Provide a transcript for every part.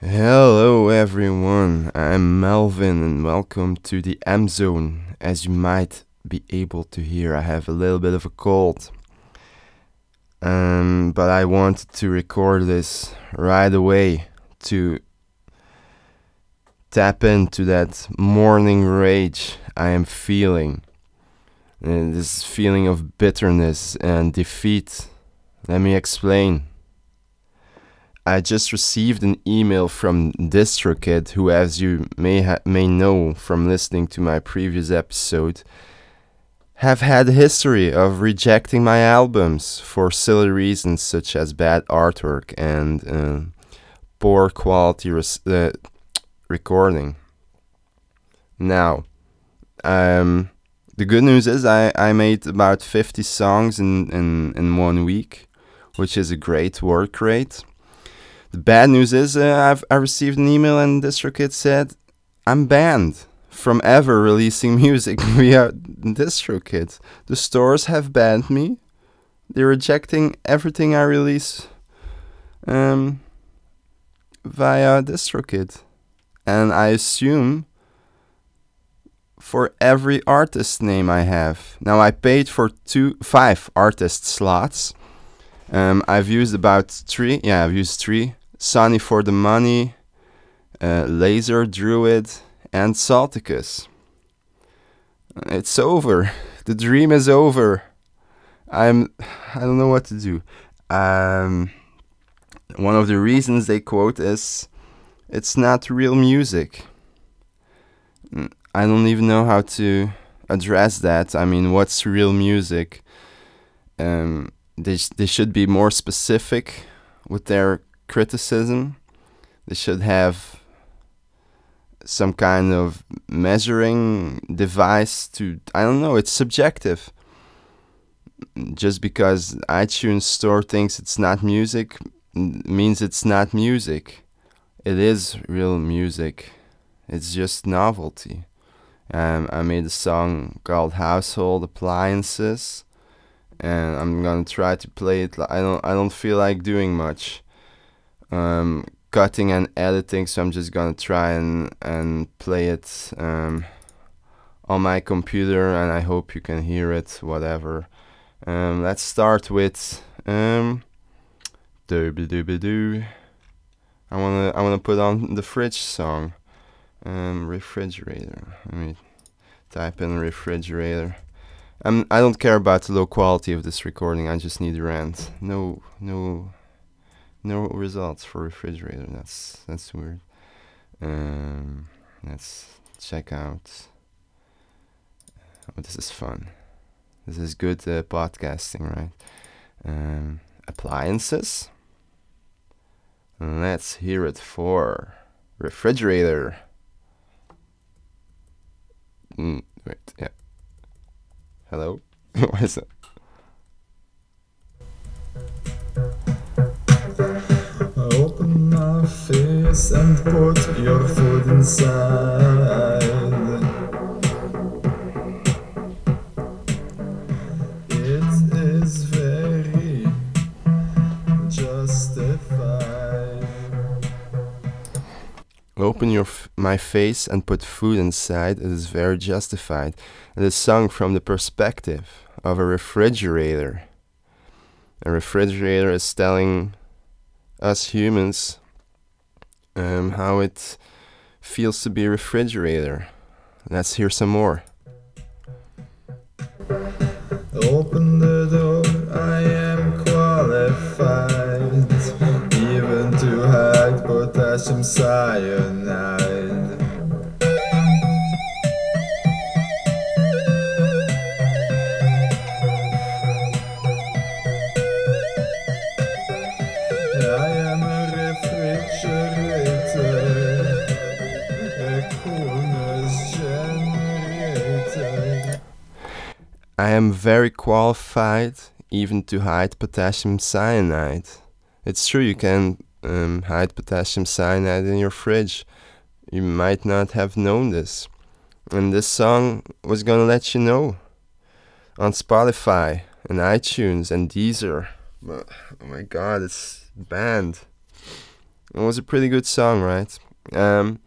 Hello, everyone. I'm Melvin, and welcome to the M Zone. As you might be able to hear, I have a little bit of a cold. Um, but I wanted to record this right away to tap into that morning rage I am feeling. Uh, this feeling of bitterness and defeat. Let me explain. I just received an email from DistroKid, who, as you may ha- may know from listening to my previous episode, have had a history of rejecting my albums for silly reasons such as bad artwork and uh, poor quality res- uh, recording. Now, um, the good news is I, I made about 50 songs in, in, in one week, which is a great work rate. The bad news is uh, I've I received an email and DistroKid said I'm banned from ever releasing music via DistroKid. The stores have banned me. They're rejecting everything I release um, via DistroKid. And I assume for every artist name I have. Now I paid for two five artist slots. Um, I've used about three. Yeah, I've used three. Sonny for the Money, uh, Laser Druid, and Salticus. It's over. The dream is over. I'm. I don't know what to do. Um, one of the reasons they quote is, "It's not real music." I don't even know how to address that. I mean, what's real music? Um, they sh- they should be more specific with their criticism. They should have some kind of measuring device to I don't know, it's subjective. Just because iTunes store thinks it's not music means it's not music. It is real music. It's just novelty. Um, I made a song called Household Appliances and I'm gonna try to play it. I don't I don't feel like doing much um, cutting and editing, so I'm just gonna try and and play it um, on my computer, and I hope you can hear it. Whatever. Um, let's start with um, dooby dooby doo. I wanna I wanna put on the fridge song. Um, refrigerator. Let me type in refrigerator. Um, I don't care about the low quality of this recording. I just need rent. No, no no results for refrigerator. That's that's weird. Um, let's check out. Oh, this is fun. This is good uh, podcasting, right? Um, appliances. Let's hear it for refrigerator. Mm, wait, yeah. Hello? what is it? Face and put your food inside. It is very justified. Open your my face and put food inside. It is very justified. It is sung from the perspective of a refrigerator. A refrigerator is telling us humans um, how it feels to be a refrigerator. Let's hear some more. Open the door, am very qualified even to hide potassium cyanide. It's true you can um, hide potassium cyanide in your fridge. You might not have known this. And this song was gonna let you know on Spotify and iTunes and Deezer. But oh my god, it's banned. It was a pretty good song, right? Um,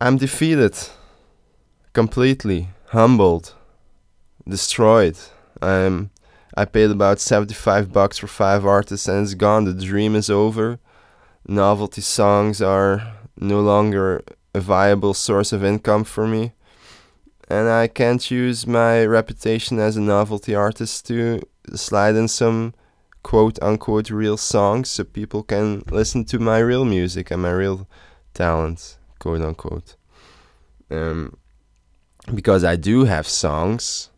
I'm defeated, completely humbled, destroyed. Um, I paid about 75 bucks for five artists and it's gone. The dream is over. Novelty songs are no longer a viable source of income for me. And I can't use my reputation as a novelty artist to slide in some quote unquote real songs so people can listen to my real music and my real talent, quote unquote. Um, because I do have songs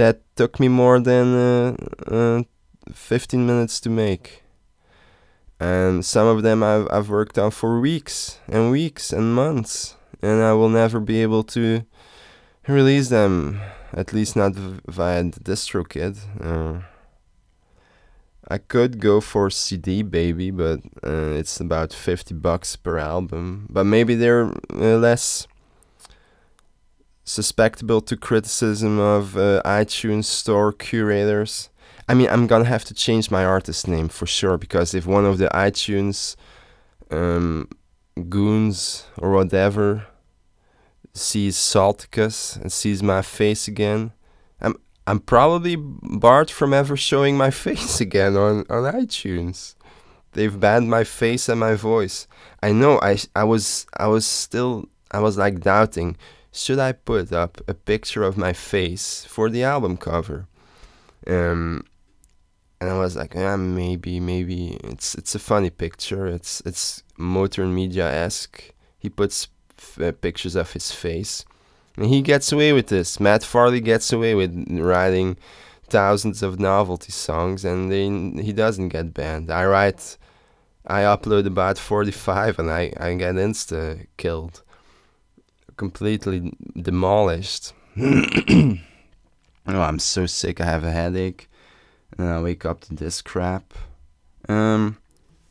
that took me more than uh, uh, 15 minutes to make. And some of them I've, I've worked on for weeks and weeks and months. And I will never be able to release them, at least not via the DistroKid. Uh, I could go for CD Baby, but uh, it's about 50 bucks per album. But maybe they're uh, less susceptible to criticism of uh, iTunes store curators. I mean, I'm gonna have to change my artist name for sure because if one of the iTunes um, goons or whatever sees Salticus and sees my face again, I'm I'm probably barred from ever showing my face again on on iTunes. They've banned my face and my voice. I know. I I was I was still I was like doubting should I put up a picture of my face for the album cover? Um, and I was like, yeah, maybe, maybe it's it's a funny picture. It's it's Motern Media esque. He puts uh, pictures of his face, and he gets away with this. Matt Farley gets away with writing thousands of novelty songs, and then he doesn't get banned. I write, I upload about forty five, and I I get insta killed completely demolished. oh, I'm so sick. I have a headache, and I wake up to this crap. Um,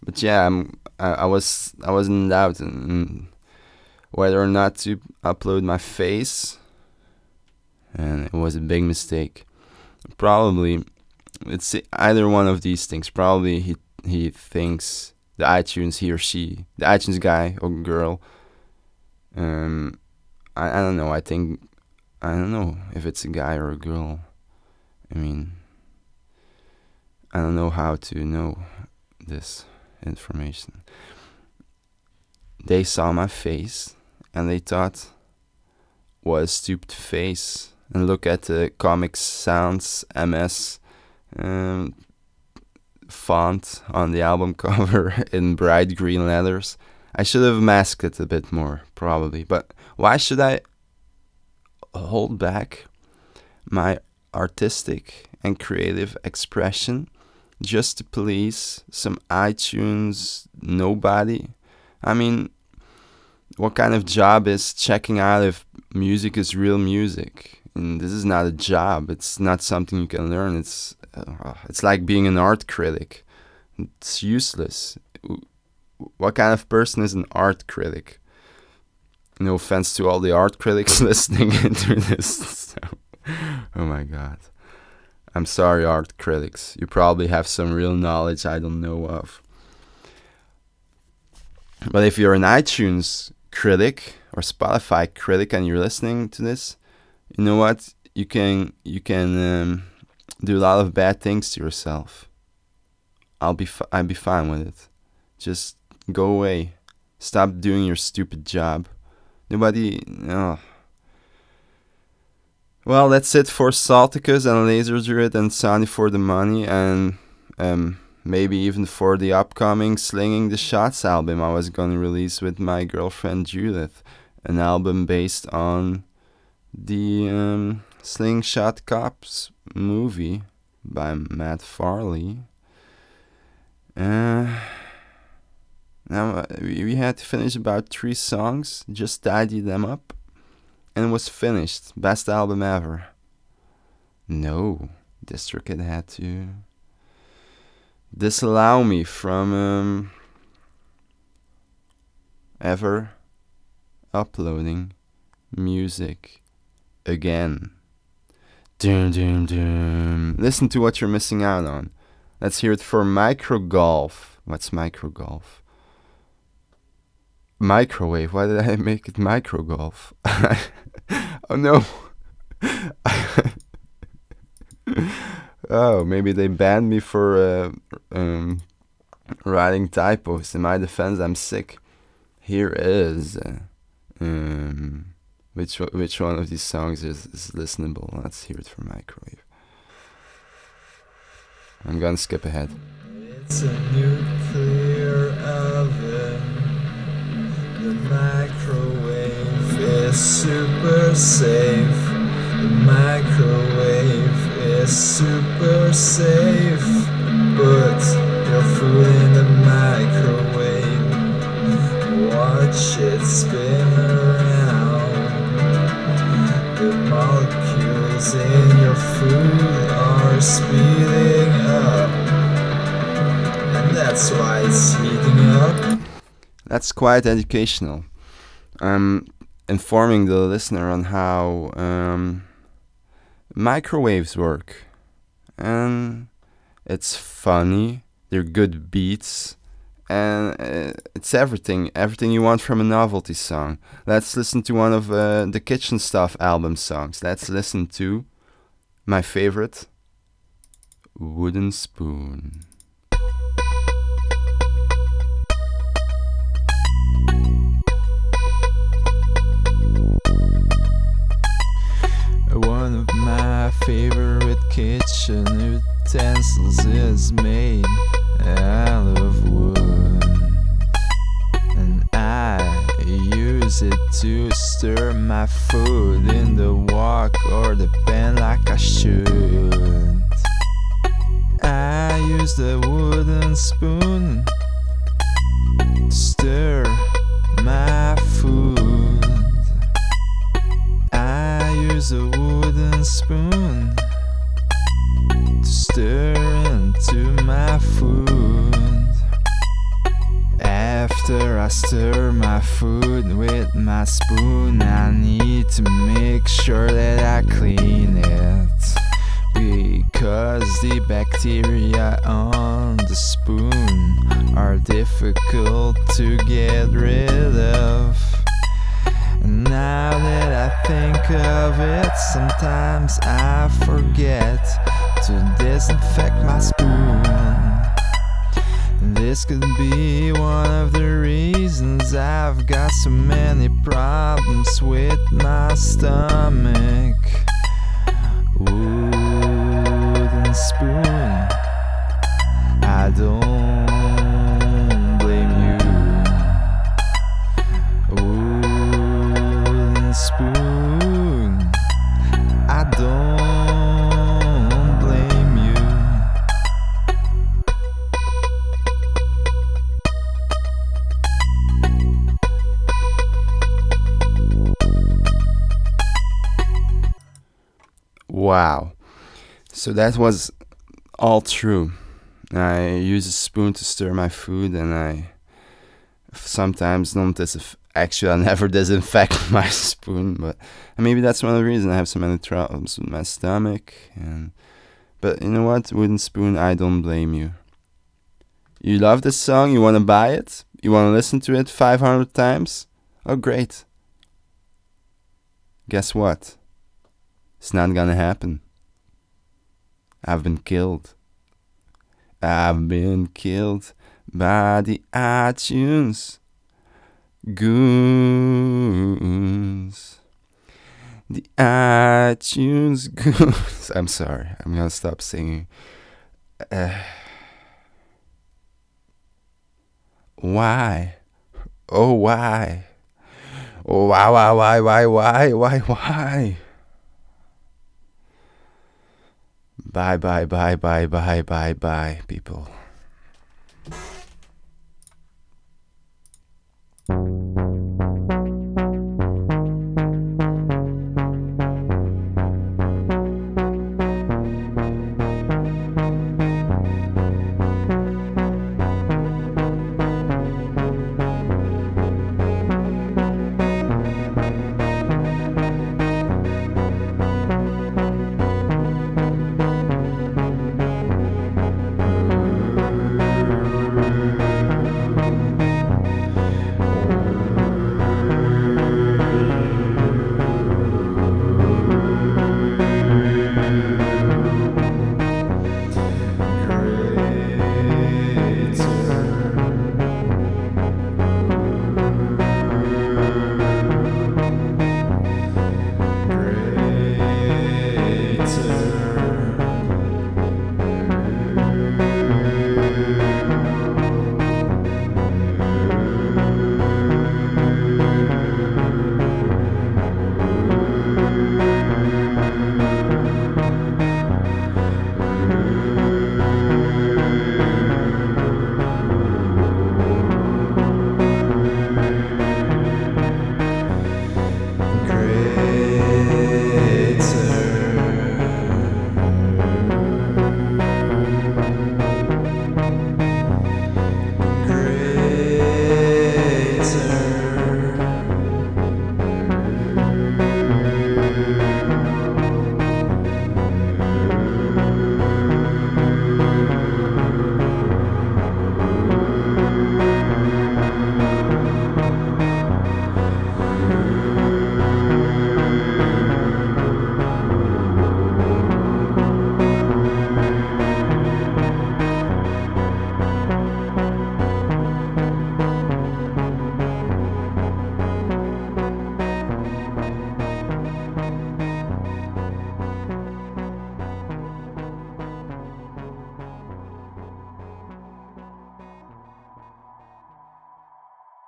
but yeah, I'm. I, I was. I was in doubt whether or not to upload my face, and it was a big mistake. Probably, it's either one of these things. Probably he he thinks the iTunes he or she, the iTunes guy or girl, um, I, I don't know. I think I don't know if it's a guy or a girl. I mean, I don't know how to know this information. They saw my face and they thought, what a stupid face. And look at the Comic Sans MS um, font on the album cover in bright green letters. I should have masked it a bit more, probably. But why should I hold back my artistic and creative expression just to please some iTunes nobody? I mean, what kind of job is checking out if music is real music? And this is not a job. It's not something you can learn. It's uh, it's like being an art critic. It's useless what kind of person is an art critic? No offense to all the art critics listening into this. So, oh my god. I'm sorry, art critics. You probably have some real knowledge I don't know of. But if you're an iTunes critic or Spotify critic and you're listening to this, you know what? You can you can um, do a lot of bad things to yourself. I'll be fi- I'll be fine with it. Just Go away. Stop doing your stupid job. Nobody. Oh. Well, that's it for Salticus and Laser Druid and Sonny for the Money, and um, maybe even for the upcoming Slinging the Shots album I was gonna release with my girlfriend Judith. An album based on the um, Slingshot Cops movie by Matt Farley. Uh, now uh, we had to finish about three songs, just tidy them up, and it was finished. Best album ever. No, DistroKid had to disallow me from um, ever uploading music again. Doom, doom, doom. Listen to what you're missing out on. Let's hear it for Micro Golf. What's Micro Golf? Microwave. Why did I make it micro golf? oh no. oh, maybe they banned me for uh, um, writing typos. In my defense, I'm sick. Here is uh, um, which which one of these songs is, is listenable. Let's hear it for microwave. I'm gonna skip ahead. It's a nuclear oven. That's quite educational. I'm informing the listener on how um, microwaves work. And it's funny, they're good beats, and uh, it's everything, everything you want from a novelty song. Let's listen to one of uh, the Kitchen Stuff album songs. Let's listen to my favorite, Wooden Spoon. Utensils is made out of wood. And I use it to stir my food in the wok or the pan like I should. I use the wooden spoon to stir my food. I use a wooden spoon stir my food with my spoon, I need to make sure that I clean it. Because the bacteria on the spoon are difficult to get rid of. Now that I think of it, sometimes I forget to disinfect my spoon. This could be one of the reasons I've got so many problems with my stomach. Wooden spoon, I don't Wow. So that was all true. I use a spoon to stir my food, and I sometimes don't disinf- actually I never disinfect my spoon, but maybe that's one of the reasons I have so many problems with my stomach. And but you know what, wooden spoon, I don't blame you. You love this song, you want to buy it, you want to listen to it 500 times. Oh, great. Guess what? It's not gonna happen. I've been killed. I've been killed by the iTunes goons. The iTunes goons. I'm sorry. I'm gonna stop singing. Uh, why? Oh, why? Oh, why, why, why, why, why, why, why? Bye, bye, bye, bye, bye, bye, bye, people.